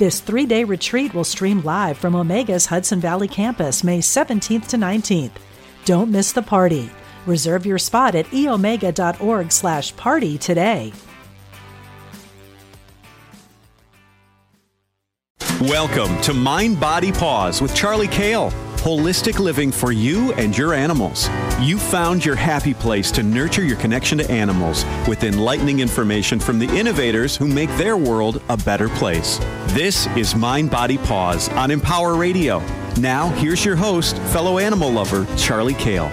This three day retreat will stream live from Omega's Hudson Valley campus May 17th to 19th. Don't miss the party. Reserve your spot at eomega.org slash party today. Welcome to Mind Body Paws with Charly Kayle. Holistic living for you and your animals. You found your happy place to nurture your connection to animals with enlightening information from the innovators who make their world a better place. This is Mind Body Paws on Empower Radio. Now, here's your host, fellow animal lover, Charly Kayle.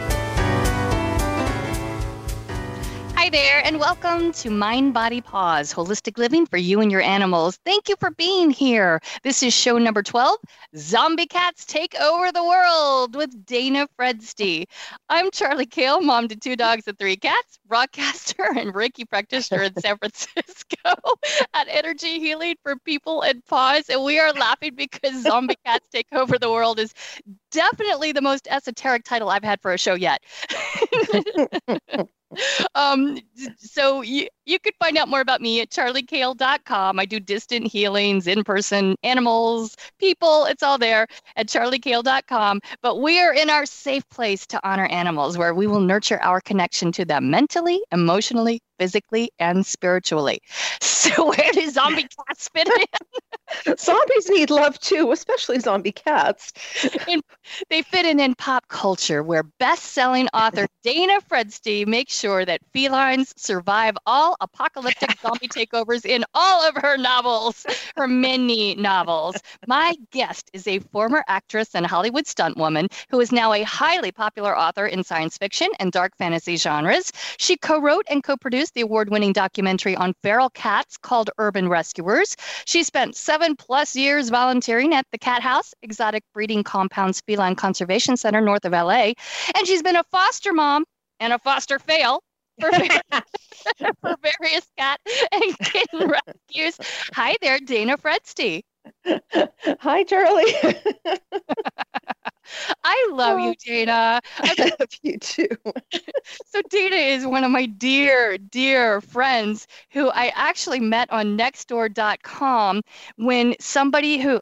Hi there, and welcome to Mind Body Paws Holistic Living for You and Your Animals. Thank you for being here. This is show number 12 Zombie Cats Take Over the World with Dana Fredsti. I'm Charly Kayle, mom to two dogs and three cats, broadcaster and Reiki practitioner in San Francisco at Energy Healing for People and Paws. And we are laughing because Zombie Cats Take Over the World is definitely the most esoteric title I've had for a show yet. um, so you, you could find out more about me at charlykayle.com. I do distant healings, in person, animals, people, it's all there at charlykayle.com. But we are in our safe place to honor animals where we will nurture our connection to them mentally, emotionally, physically, and spiritually. So, where do zombie cats fit in? Zombies need love too, especially zombie cats. In, they fit in in pop culture, where best selling author Dana Fredsti makes sure that felines survive all apocalyptic zombie takeovers in all of her novels, her many novels. My guest is a former actress and Hollywood stuntwoman who is now a highly popular author in science fiction and dark fantasy genres. She co wrote and co the award winning documentary on feral cats called Urban Rescuers. She spent seven plus years volunteering at the Cat House, Exotic Breeding Compounds Feline Conservation Center north of LA. And she's been a foster mom and a foster fail for, for various cat and kitten rescues. Hi there, Dana Fredsti. Hi, Charly. I love you, Dana. I love you too. so, Dana is one of my dear, dear friends who I actually met on Nextdoor.com when somebody who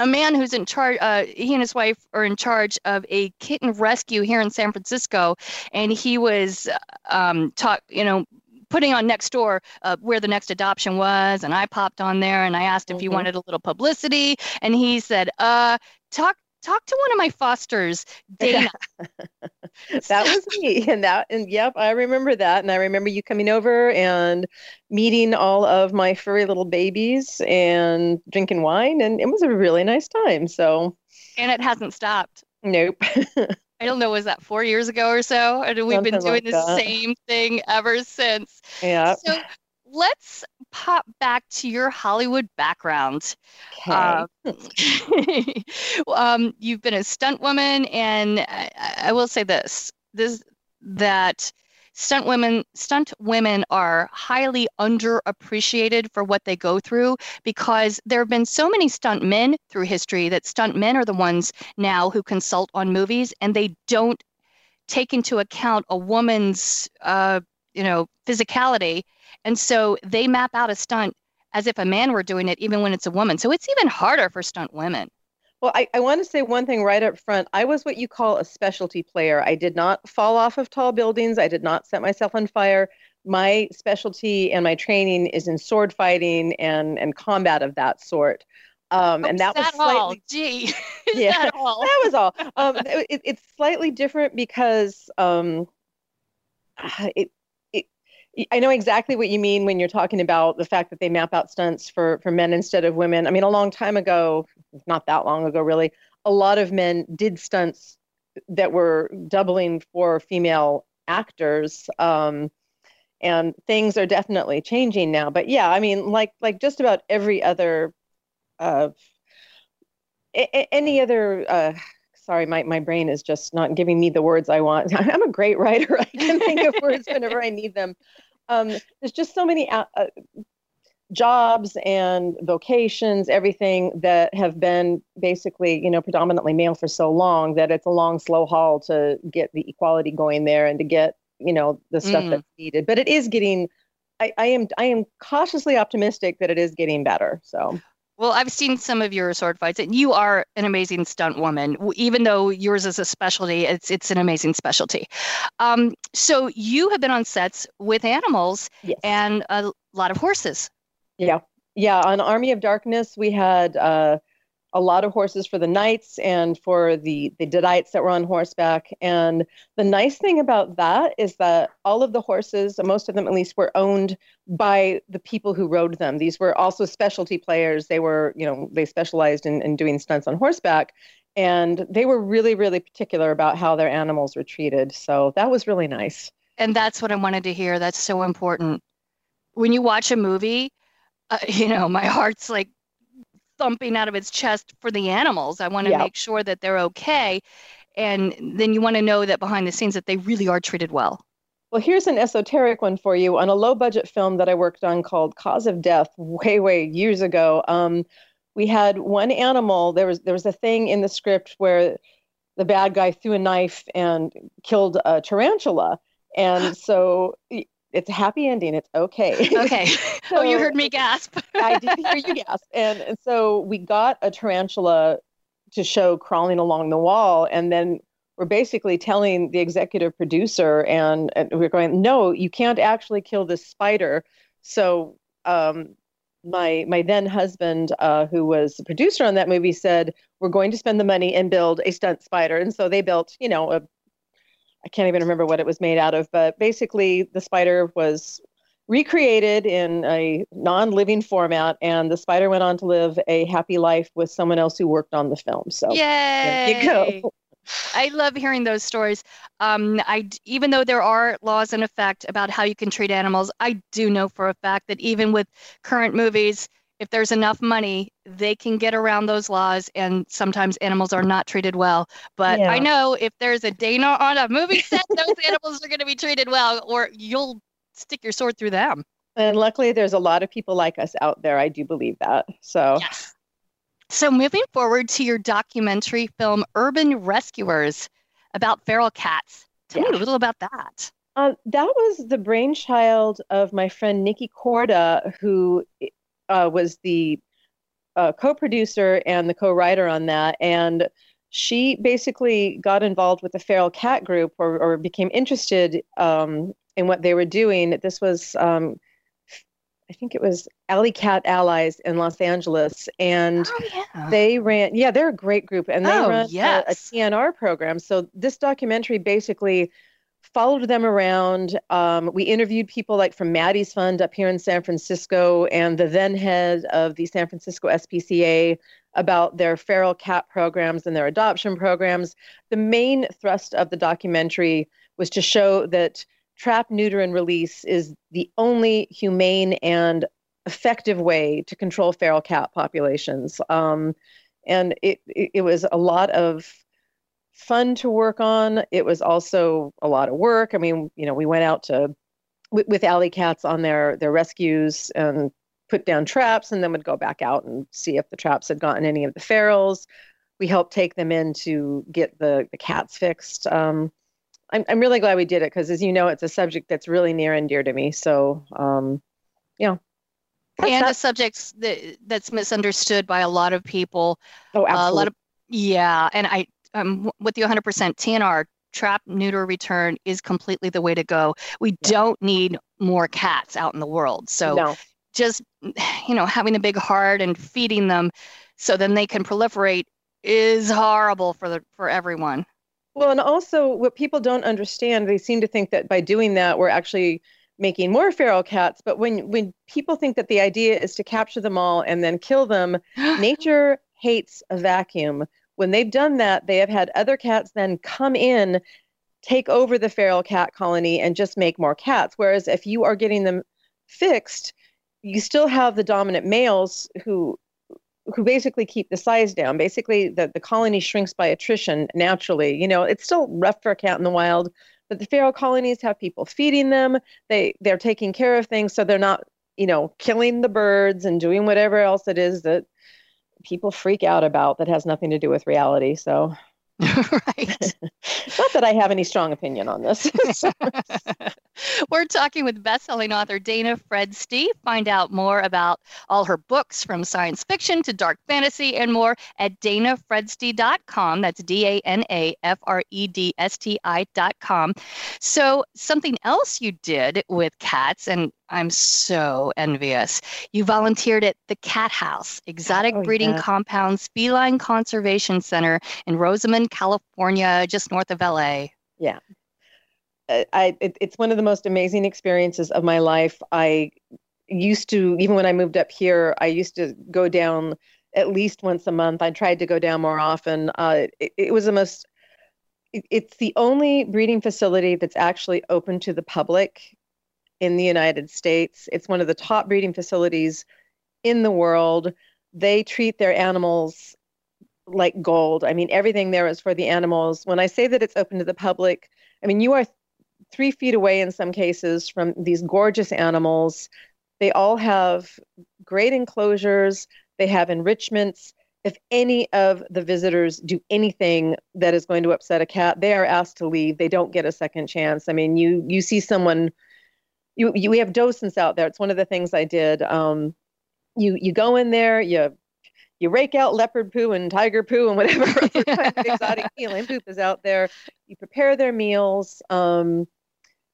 a man who's in charge uh, he and his wife are in charge of a kitten rescue here in san francisco and he was um, talk you know putting on next door uh, where the next adoption was and i popped on there and i asked if mm-hmm. he wanted a little publicity and he said uh talk talk to one of my fosters, Dana. that was me. And that and yep, I remember that. And I remember you coming over and meeting all of my furry little babies and drinking wine and it was a really nice time. So And it hasn't stopped. Nope. I don't know, was that four years ago or so? And we've Something been doing like the that. same thing ever since. Yeah. So let's pop back to your Hollywood background. Okay. Uh, um, you've been a stunt woman, and I, I, will say this: this that stunt women stunt women are highly underappreciated for what they go through because there have been so many stunt men through history that stunt men are the ones now who consult on movies and they don't take into account a woman's uh, you know physicality and so they map out a stunt as if a man were doing it, even when it's a woman. So it's even harder for stunt women. Well, I, I want to say one thing right up front. I was what you call a specialty player. I did not fall off of tall buildings. I did not set myself on fire. My specialty and my training is in sword fighting and, and combat of that sort. Um, oh, and that, that was slightly, all? Gee, yeah, that, all? that was all. Um, it, it's slightly different because um, it, I know exactly what you mean when you're talking about the fact that they map out stunts for for men instead of women. I mean, a long time ago, not that long ago, really, a lot of men did stunts that were doubling for female actors. Um, and things are definitely changing now. But yeah, I mean, like like just about every other uh, a- any other uh, sorry my, my brain is just not giving me the words i want i'm a great writer i can think of words whenever i need them um, there's just so many uh, uh, jobs and vocations everything that have been basically you know predominantly male for so long that it's a long slow haul to get the equality going there and to get you know the stuff mm. that's needed but it is getting I, I am i am cautiously optimistic that it is getting better so well, I've seen some of your sword fights, and you are an amazing stunt woman. Even though yours is a specialty, it's it's an amazing specialty. Um, so you have been on sets with animals yes. and a lot of horses. Yeah, yeah. On Army of Darkness, we had uh, a lot of horses for the knights and for the the Deadites that were on horseback. And the nice thing about that is that all of the horses, most of them at least, were owned by the people who rode them. These were also specialty players. They were, you know, they specialized in, in doing stunts on horseback. And they were really, really particular about how their animals were treated. So that was really nice. And that's what I wanted to hear. That's so important. When you watch a movie, uh, you know, my heart's like thumping out of its chest for the animals. I want to make sure that they're okay. And then you want to know that behind the scenes that they really are treated well. Well, here's an esoteric one for you. On a low budget film that I worked on called Cause of Death, way, way years ago, um, we had one animal. There was there was a thing in the script where the bad guy threw a knife and killed a tarantula, and so it's a happy ending. It's okay. Okay. so, oh, you heard me gasp. I did hear you gasp. And, and so we got a tarantula to show crawling along the wall. And then we're basically telling the executive producer, and, and we're going, no, you can't actually kill this spider. So um, my my then husband, uh, who was the producer on that movie, said, we're going to spend the money and build a stunt spider. And so they built, you know, a I can't even remember what it was made out of, but basically the spider was recreated in a non-living format and the spider went on to live a happy life with someone else who worked on the film so Yay! there you go I love hearing those stories. Um, I even though there are laws in effect about how you can treat animals, I do know for a fact that even with current movies, if there's enough money, they can get around those laws, and sometimes animals are not treated well. But yeah. I know if there's a Dana on a movie set, those animals are going to be treated well, or you'll stick your sword through them. And luckily, there's a lot of people like us out there. I do believe that. So, yes. So, moving forward to your documentary film, Urban Rescuers, about feral cats. Tell yeah. me a little about that. Uh, that was the brainchild of my friend Nikki Corda, who uh, was the uh, co-producer and the co-writer on that, and she basically got involved with the feral cat group or, or became interested um, in what they were doing. This was, um, I think it was Alley Cat Allies in Los Angeles, and oh, yeah. they ran. Yeah, they're a great group, and they oh, run yes. a, a TNR program. So this documentary basically followed them around. Um, we interviewed people like from Maddie's Fund up here in San Francisco and the then head of the San Francisco SPCA about their feral cat programs and their adoption programs. The main thrust of the documentary was to show that trap, neuter, and release is the only humane and effective way to control feral cat populations. Um, and it, it, it was a lot of fun to work on. It was also a lot of work. I mean, you know, we went out to with, with alley cats on their their rescues and put down traps, and then would go back out and see if the traps had gotten any of the ferals. We helped take them in to get the the cats fixed. Um, I'm I'm really glad we did it because, as you know, it's a subject that's really near and dear to me. So, um, yeah. and a subject that, that's misunderstood by a lot of people. Oh, absolutely. Uh, a lot of yeah, and I um, with you 100%. TNR, trap, neuter, return is completely the way to go. We yeah. don't need more cats out in the world. So no. just, you know, having a big heart and feeding them so then they can proliferate is horrible for the for everyone. Well, and also what people don't understand, they seem to think that by doing that we're actually making more feral cats, but when when people think that the idea is to capture them all and then kill them, nature hates a vacuum. When they've done that, they have had other cats then come in, take over the feral cat colony, and just make more cats. Whereas if you are getting them fixed, you still have the dominant males who who basically keep the size down. Basically, the, the colony shrinks by attrition naturally. You know, it's still rough for a cat in the wild, but the feral colonies have people feeding them. They they're taking care of things, so they're not, you know, killing the birds and doing whatever else it is that people freak out about that has nothing to do with reality. So right. Not that I have any strong opinion on this. We're talking with best-selling author Dana Fredsti. Find out more about all her books from science fiction to dark fantasy and more at danafredsti.com. That's D-A-N-A-F-R-E-D-S-T-I.com. So something else you did with cats, and I'm so envious. You volunteered at the Cat House, Exotic oh, Breeding yeah. Compounds Feline Conservation Center in Rosamond, California, just north of LA. Yeah. I, it, it's one of the most amazing experiences of my life. I used to, even when I moved up here, I used to go down at least once a month. I tried to go down more often. Uh, it, it was the most, it's the only breeding facility that's actually open to the public in the United States. It's one of the top breeding facilities in the world. They treat their animals like gold. I mean, everything there is for the animals. When I say that it's open to the public, I mean, you are three feet away in some cases from these gorgeous animals. They all have great enclosures, they have enrichments. If any of the visitors do anything that is going to upset a cat, they are asked to leave. They don't get a second chance. I mean, you you see someone you, you we have docents out there. It's one of the things I did. Um, you you go in there, you you rake out leopard poo and tiger poo and whatever kind of exotic feline poop is out there. You prepare their meals. Um,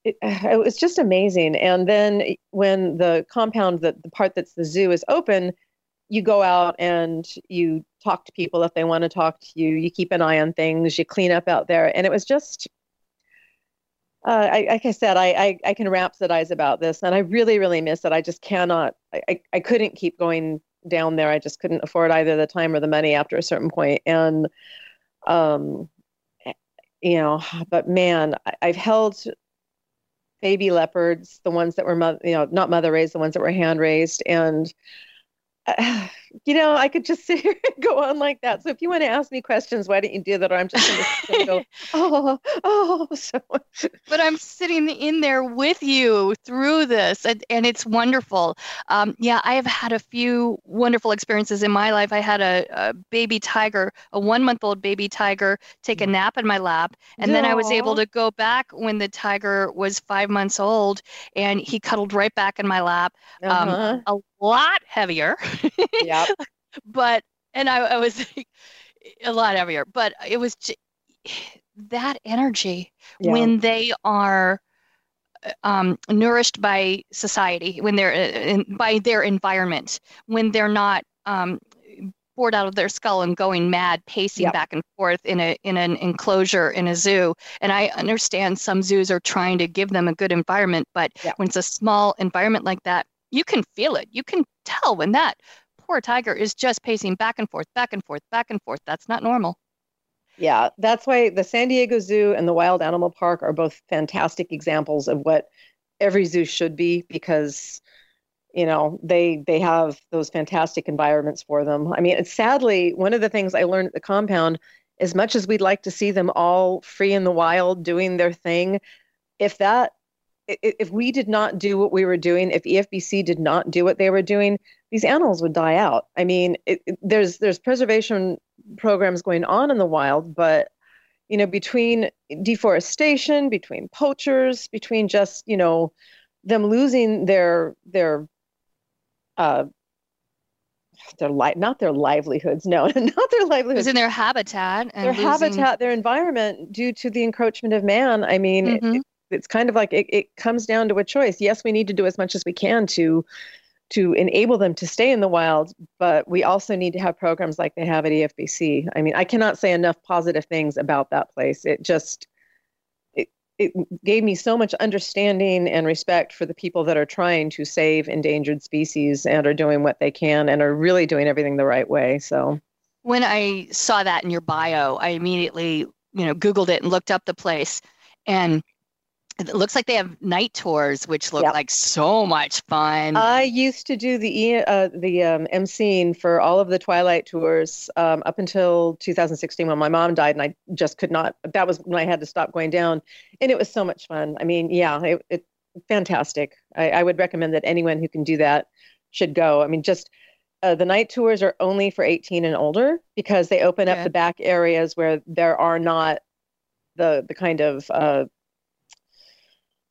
it, it, was just amazing. And then when the compound, the, the part that's the zoo is open, you go out and you talk to people if they want to talk to you. You keep an eye on things. You clean up out there, and it was just uh, I, like I said, I, I, I can rhapsodize about this, and I really, really miss it. I just cannot. I, I couldn't keep going down there. I just couldn't afford either the time or the money after a certain point. And, um, you know, but man, I, I've held baby leopards, the ones that were, you know, not mother raised, the ones that were hand raised, and uh, you know, I could just sit here and go on like that. So if you want to ask me questions, why don't you do that? Or I'm just going to go, oh, oh, so. But I'm sitting in there with you through this, and, and it's wonderful. Um, yeah, I have had a few wonderful experiences in my life. I had a, a baby tiger, a one month old baby tiger, take a mm. nap in my lap. And Aww. then I was able to go back when the tiger was five months old, and he cuddled right back in my lap. Um, uh-huh. a lot heavier. Yeah. but and I, I was a lot heavier, but it was that energy yeah. when they are um, nourished by society, when they're uh, in, by their environment, when they're not um, bored out of their skull and going mad, pacing yep. back and forth in a in an enclosure in a zoo. And I understand some zoos are trying to give them a good environment, but yep. when it's a small environment like that, you can feel it. You can tell when that poor tiger is just pacing back and forth, back and forth, back and forth. That's not normal. Yeah, that's why the San Diego Zoo and the Wild Animal Park are both fantastic examples of what every zoo should be because you know they they have those fantastic environments for them. I mean, sadly one of the things I learned at the compound as much as we'd like to see them all free in the wild doing their thing, if that if we did not do what we were doing, if EFBC did not do what they were doing, these animals would die out. I mean, it, it, there's there's preservation programs going on in the wild, but you know, between deforestation, between poachers, between just you know them losing their their uh, their li- not their livelihoods no not their livelihoods in their habitat their losing... habitat their environment due to the encroachment of man i mean mm-hmm. it, it's kind of like it, it comes down to a choice. Yes, we need to do as much as we can to to enable them to stay in the wild, but we also need to have programs like they have at EFBC. I mean, I cannot say enough positive things about that place. It just it, it gave me so much understanding and respect for the people that are trying to save endangered species and are doing what they can and are really doing everything the right way. So when I saw that in your bio, I immediately, you know, Googled it and looked up the place. And it looks like they have night tours, which look Yep. like so much fun. I used to do the uh, the um, emceeing for all of the Twilight tours um, up until 2016 when my mom died, and I just could not. That was when I had to stop going down, and it was so much fun. I mean, yeah, it, it fantastic. I, I would recommend that anyone who can do that should go. I mean, just uh, the night tours are only for 18 and older because they open up the back areas where there are not the the kind of uh,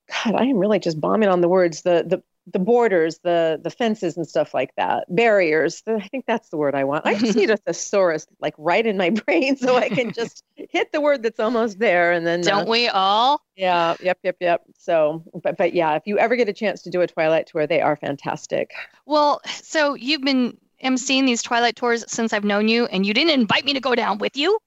God, I am really just bombing on the words. The the the borders, the the fences and stuff like that, barriers. I think that's the word I want. I just need a thesaurus like right in my brain so I can just hit the word that's almost there, and then uh, Don't we all? yeah, yep, yep, yep. So, but but yeah, if you ever get a chance to do a Twilight tour, they are fantastic. Well, so you've been emceeing these Twilight tours since I've known you, and you didn't invite me to go down with you.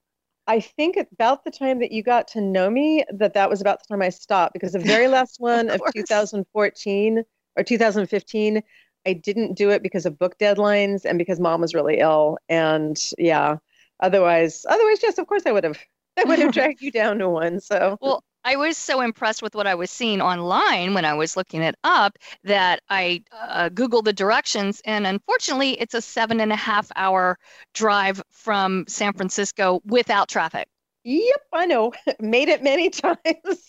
I think about the time that you got to know me, that that was about the time I stopped because the very last one of course. 2014 or 2015, I didn't do it because of book deadlines and because mom was really ill. And yeah, otherwise, otherwise, yes, of course I would have, I would have dragged you down to one. So Well, I was so impressed with what I was seeing online when I was looking it up that I uh, Googled the directions, and unfortunately, it's a seven and a half hour drive from San Francisco without traffic. yep, I know, made it many times.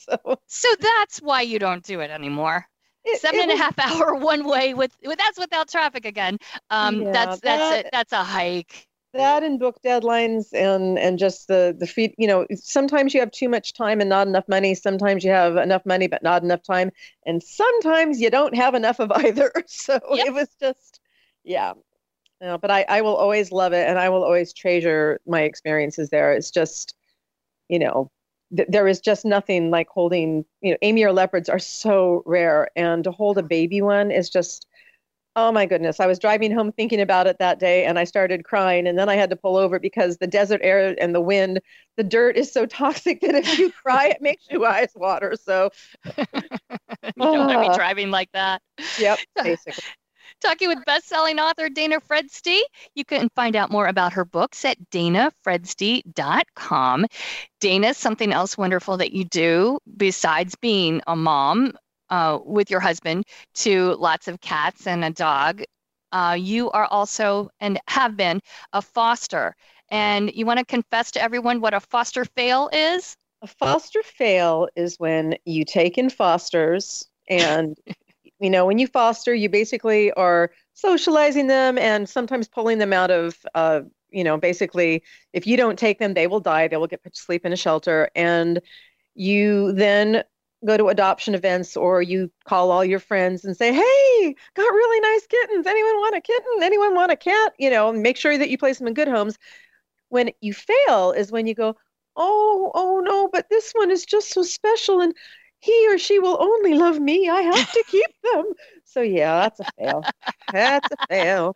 So So that's why you don't do it anymore. it, Seven it and a half hour one way with, with that's without traffic again. Um, Yeah, that's that's that- a, that's a hike. That and book deadlines and and just the the feed you know sometimes you have too much time and not enough money sometimes you have enough money but not enough time and sometimes you don't have enough of either so Yep. it was just yeah no, but I, I will always love it and I will always treasure my experiences there. It's just, you know, th- there is just nothing like holding, you know, Amy or leopards are so rare. And to hold a baby one is just, oh my goodness. I was driving home thinking about it that day and I started crying. And then I had to pull over because the desert air and the wind, the dirt is so toxic that if you cry, it makes your eyes water. So, you don't want to Ah. be driving like that. yep, basically. Talking with best-selling author Dana Fredsti. You can find out more about her books at danafredsti.com. Dana, something else wonderful that you do besides being a mom uh, with your husband to lots of cats and a dog, uh, you are also and have been a foster. And you want to confess to everyone what a foster fail is? A foster fail is when you take in fosters and you know when you foster you basically are socializing them and sometimes pulling them out of uh, you know basically if you don't take them they will die they will get put to sleep in a shelter and you then go to adoption events or you call all your friends and say hey got really nice kittens. Anyone want a kitten? Anyone want a cat? You know make sure that you place them in good homes. When you fail is when you go oh oh no but this one is just so special and he or she will only love me. I have to keep them. So yeah that's a fail. That's a fail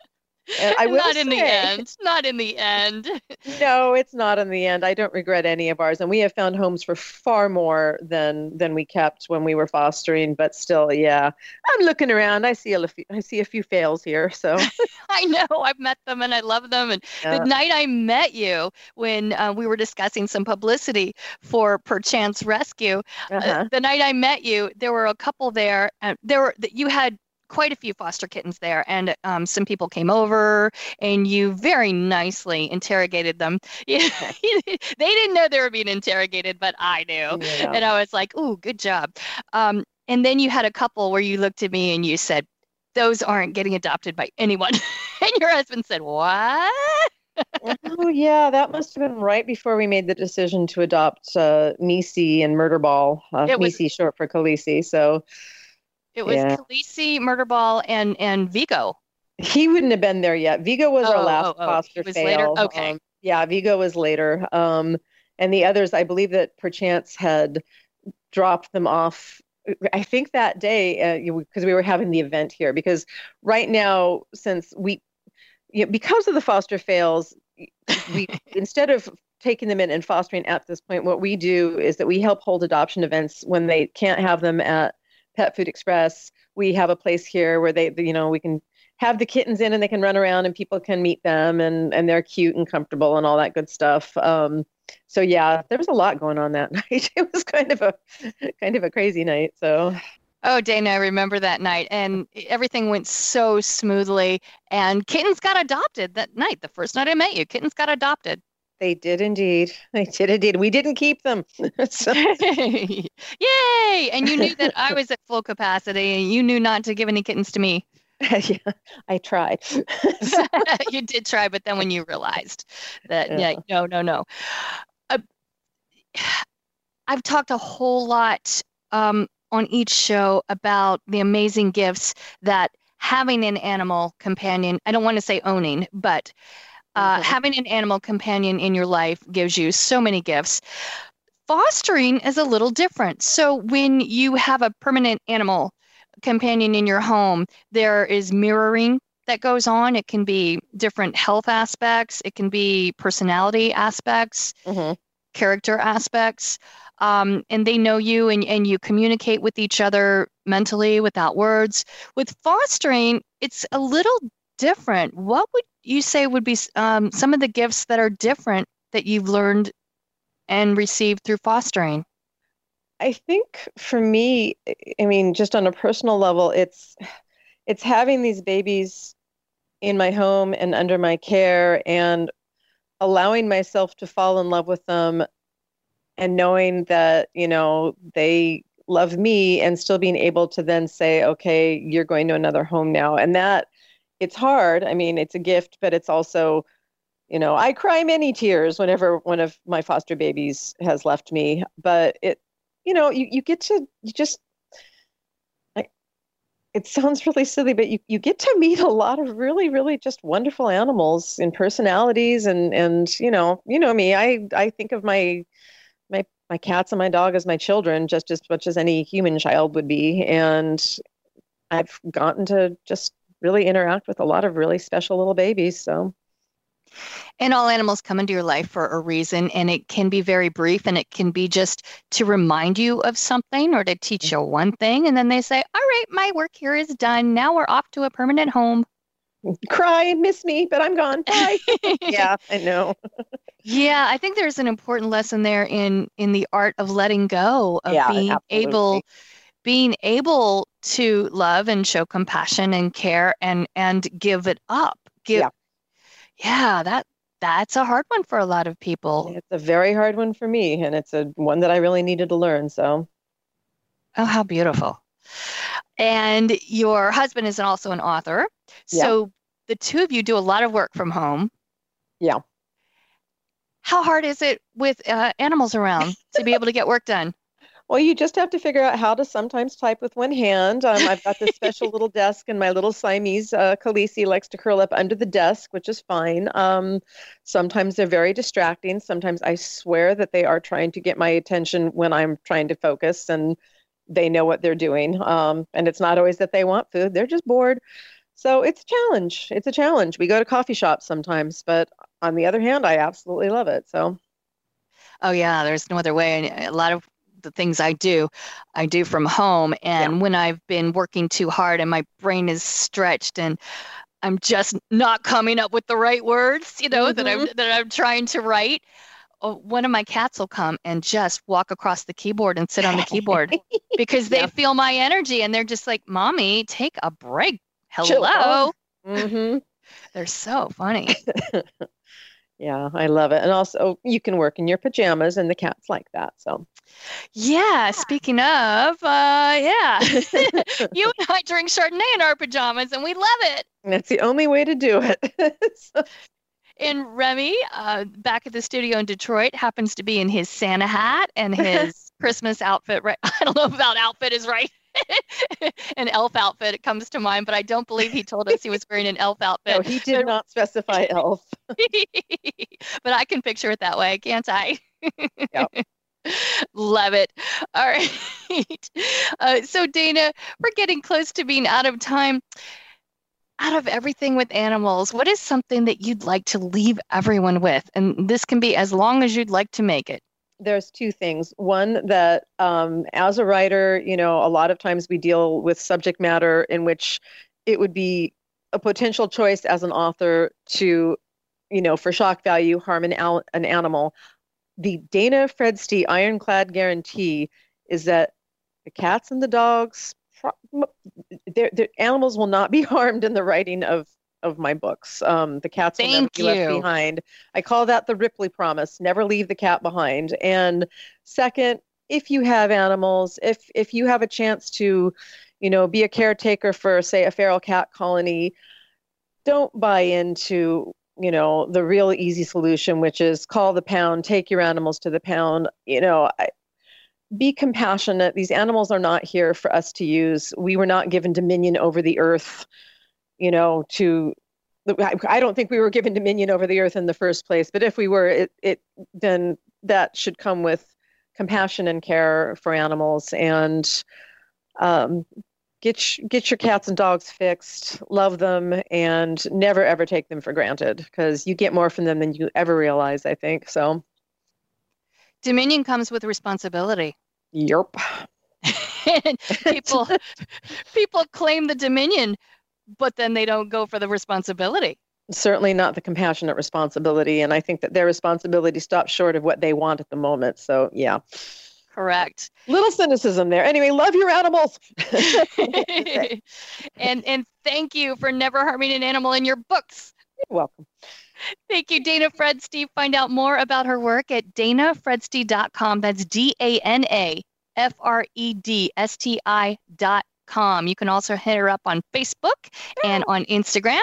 and i will Not in the say- end. Not in the end. no it's not in the end i don't regret any of ours and we have found homes for far more than than we kept when we were fostering but still yeah i'm looking around i see a few, i see a few fails here so I know. I've met them and I love them. And yeah. the night I met you, when uh, we were discussing some publicity for Perchance Rescue, uh, uh-huh. the night I met you, there were a couple there. And there were that you had quite a few foster kittens there, and um, some people came over, and you very nicely interrogated them. they didn't know they were being interrogated, but I knew. Yeah. And I was like, "Ooh, good job." Um, and then you had a couple where you looked at me and you said, "Those aren't getting adopted by anyone." and your husband said, "What?" Oh yeah, that must have been right before we made the decision to adopt uh, Nisi and Murderball. Uh, was- Nisi short for Khaleesi. So It was Yeah. Khaleesi, Murderball, and and Vigo. he wouldn't have been there yet. Vigo was our Oh, last oh, oh, foster fail. later? Okay. Um, yeah, Vigo was later. Um, and the others, I believe that perchance had dropped them off. I think that day because we were having the event here. Because right now, since we, you know, because of the foster fails, we instead of taking them in and fostering at this point, what we do is that we help hold adoption events when they can't have them at Pet Food Express. We have a place here where they, you know, we can have the kittens in and they can run around and people can meet them and and they're cute and comfortable and all that good stuff. Um, so yeah, there was a lot going on that night. It was kind of a kind of a crazy night. So Oh, Dana, I remember that night, and everything went so smoothly. And kittens got adopted that night, the first night I met you. Kittens got adopted. They did indeed. They did indeed. We didn't keep them. so. Yay! And you knew that I was at full capacity, and you knew not to give any kittens to me. yeah, I tried. you did try, but then when you realized that, yeah, yeah no, no, no. Uh, I've talked a whole lot um, on each show about the amazing gifts that having an animal companion, I don't want to say owning, but uh, having an animal companion in your life gives you so many gifts. Fostering is a little different. So when you have a permanent animal companion in your home, there is mirroring that goes on. It can be different health aspects, it can be personality aspects, mm-hmm. character aspects um, and they know you and, and you communicate with each other mentally without words. With fostering, it's a little different. What would you say would be um, some of the gifts that are different that you've learned and received through fostering? I think for me, I mean, just on a personal level, it's it's having these babies in my home and under my care and allowing myself to fall in love with them and knowing that you know they love me and still being able to then say okay you're going to another home now and that it's hard. I mean it's a gift but it's also you know i cry many tears whenever one of my foster babies has left me. But it you know you, you get to you just it sounds really silly but you, you get to meet a lot of really really just wonderful animals and personalities. And and you know you know me i i think of my my my cats and my dog as my children just as much as any human child would be. And i've gotten to just really interact with a lot of really special little babies so. And all animals come into your life for a reason and it can be very brief and it can be just to remind you of something or to teach you one thing and then they say all right my work here is done. Now we're off to a permanent home. Cry miss me but i'm gone. Bye. Yeah i know. Yeah, I think there's an important lesson there in in the art of letting go, of yeah, being absolutely. able being able to love and show compassion and care and and give it up. Give Yeah, yeah that that's a hard one for a lot of people. It's a very hard one for me and it's a one that I really needed to learn, so Oh, how beautiful. And your husband is also an author. So yeah. the two of you do a lot of work from home. Yeah how hard is it with uh, animals around to be able to get work done? Well, you just have to figure out how to sometimes type with one hand. Um, I've got this special little desk, and my little Siamese uh, Khaleesi likes to curl up under the desk, which is fine. Um, sometimes they're very distracting. Sometimes I swear that they are trying to get my attention when I'm trying to focus, and they know what they're doing. Um, and it's not always that they want food; they're just bored. So it's a challenge. It's a challenge. We go to coffee shops sometimes, but on the other hand, I absolutely love it. So, oh yeah, there's no other way. And a lot of the things I do, I do from home. And yeah. when I've been working too hard and my brain is stretched and I'm just not coming up with the right words, you know, mm-hmm. that I'm mm-hmm. that I'm trying to write. One of my cats will come and just walk across the keyboard and sit on the keyboard because they yeah. feel my energy and they're just like, "Mommy, take a break. Hello." Mm-hmm. They're so funny. Yeah, I love it. And also, you can work in your pajamas, and the cats like that. So, yeah, speaking of, uh, yeah, you and I drink Chardonnay in our pajamas, and we love it. That's the only way to do it. so. And Remy, uh, back at the studio in Detroit, happens to be in his Santa hat and his Christmas outfit. Right? I don't know if that outfit is right. an elf outfit it comes to mind, but I don't believe he told us he was wearing an elf outfit. No, he did not specify elf. but I can picture it that way, can't I? Yep. Love it. All right. Uh, so, Dana, we're getting close to being out of time. Out of everything with animals, what is something that you'd like to leave everyone with? And this can be as long as you'd like to make it there's two things. One that um, as a writer, you know, a lot of times we deal with subject matter in which it would be a potential choice as an author to, you know, for shock value, harm an, an animal. the Dana Fredsti ironclad guarantee is that the cats and the dogs, their, their animals will not be harmed in the writing of of my books. Um, the cats will never be left behind. I call that the Ripley promise: never leave the cat behind. And second, if you have animals, if if you have a chance to, you know, be a caretaker for, say, a feral cat colony, don't buy into you know the real easy solution which is call the pound take your animals to the pound you know I, be compassionate these animals are not here for us to use we were not given dominion over the earth you know to I don't think we were given dominion over the earth in the first place, but if we were, it, it then that should come with compassion and care for animals and um, get get your cats and dogs fixed, love them, and never ever take them for granted because you get more from them than you ever realize. I think so. Dominion comes with responsibility. Yerp. people people claim the dominion but then they don't go for the responsibility. Certainly not the compassionate responsibility. And I think that their responsibility stops short of what they want at the moment. So, yeah. Correct. Little cynicism there. Anyway, love your animals. and and thank you for never harming an animal in your books. You're welcome. Thank you, Dana Fredsti. Find out more about her work at danafredsti.com. That's D A N A F R E D S T I dot you can also hit her up on Facebook and on Instagram.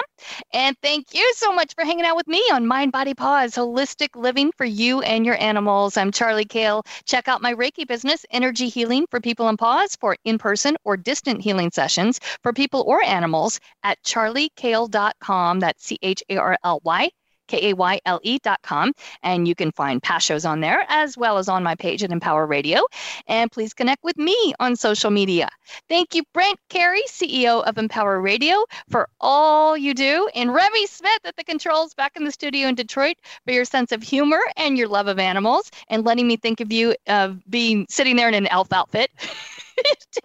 And thank you so much for hanging out with me on Mind Body Paws Holistic Living for You and Your Animals. I'm Charly Kayle. Check out my Reiki business, Energy Healing for People and Paws, for in person or distant healing sessions for people or animals at charlykayle.com. That's C H A R L Y K-A-Y-L-E dot com. And you can find past shows on there as well as on my page at Empower Radio. And please connect with me on social media. Thank you, Brent Carey, CEO of Empower Radio, for all you do. And Remy Smith at the controls back in the studio in Detroit for your sense of humor and your love of animals and letting me think of you of uh, being sitting there in an elf outfit.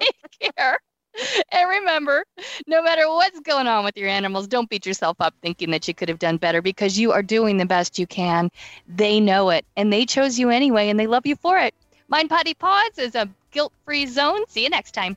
Take care. and remember, no matter what's going on with your animals, don't beat yourself up thinking that you could have done better because you are doing the best you can. They know it and they chose you anyway and they love you for it. Mind Body Paws is a guilt free zone. See you next time.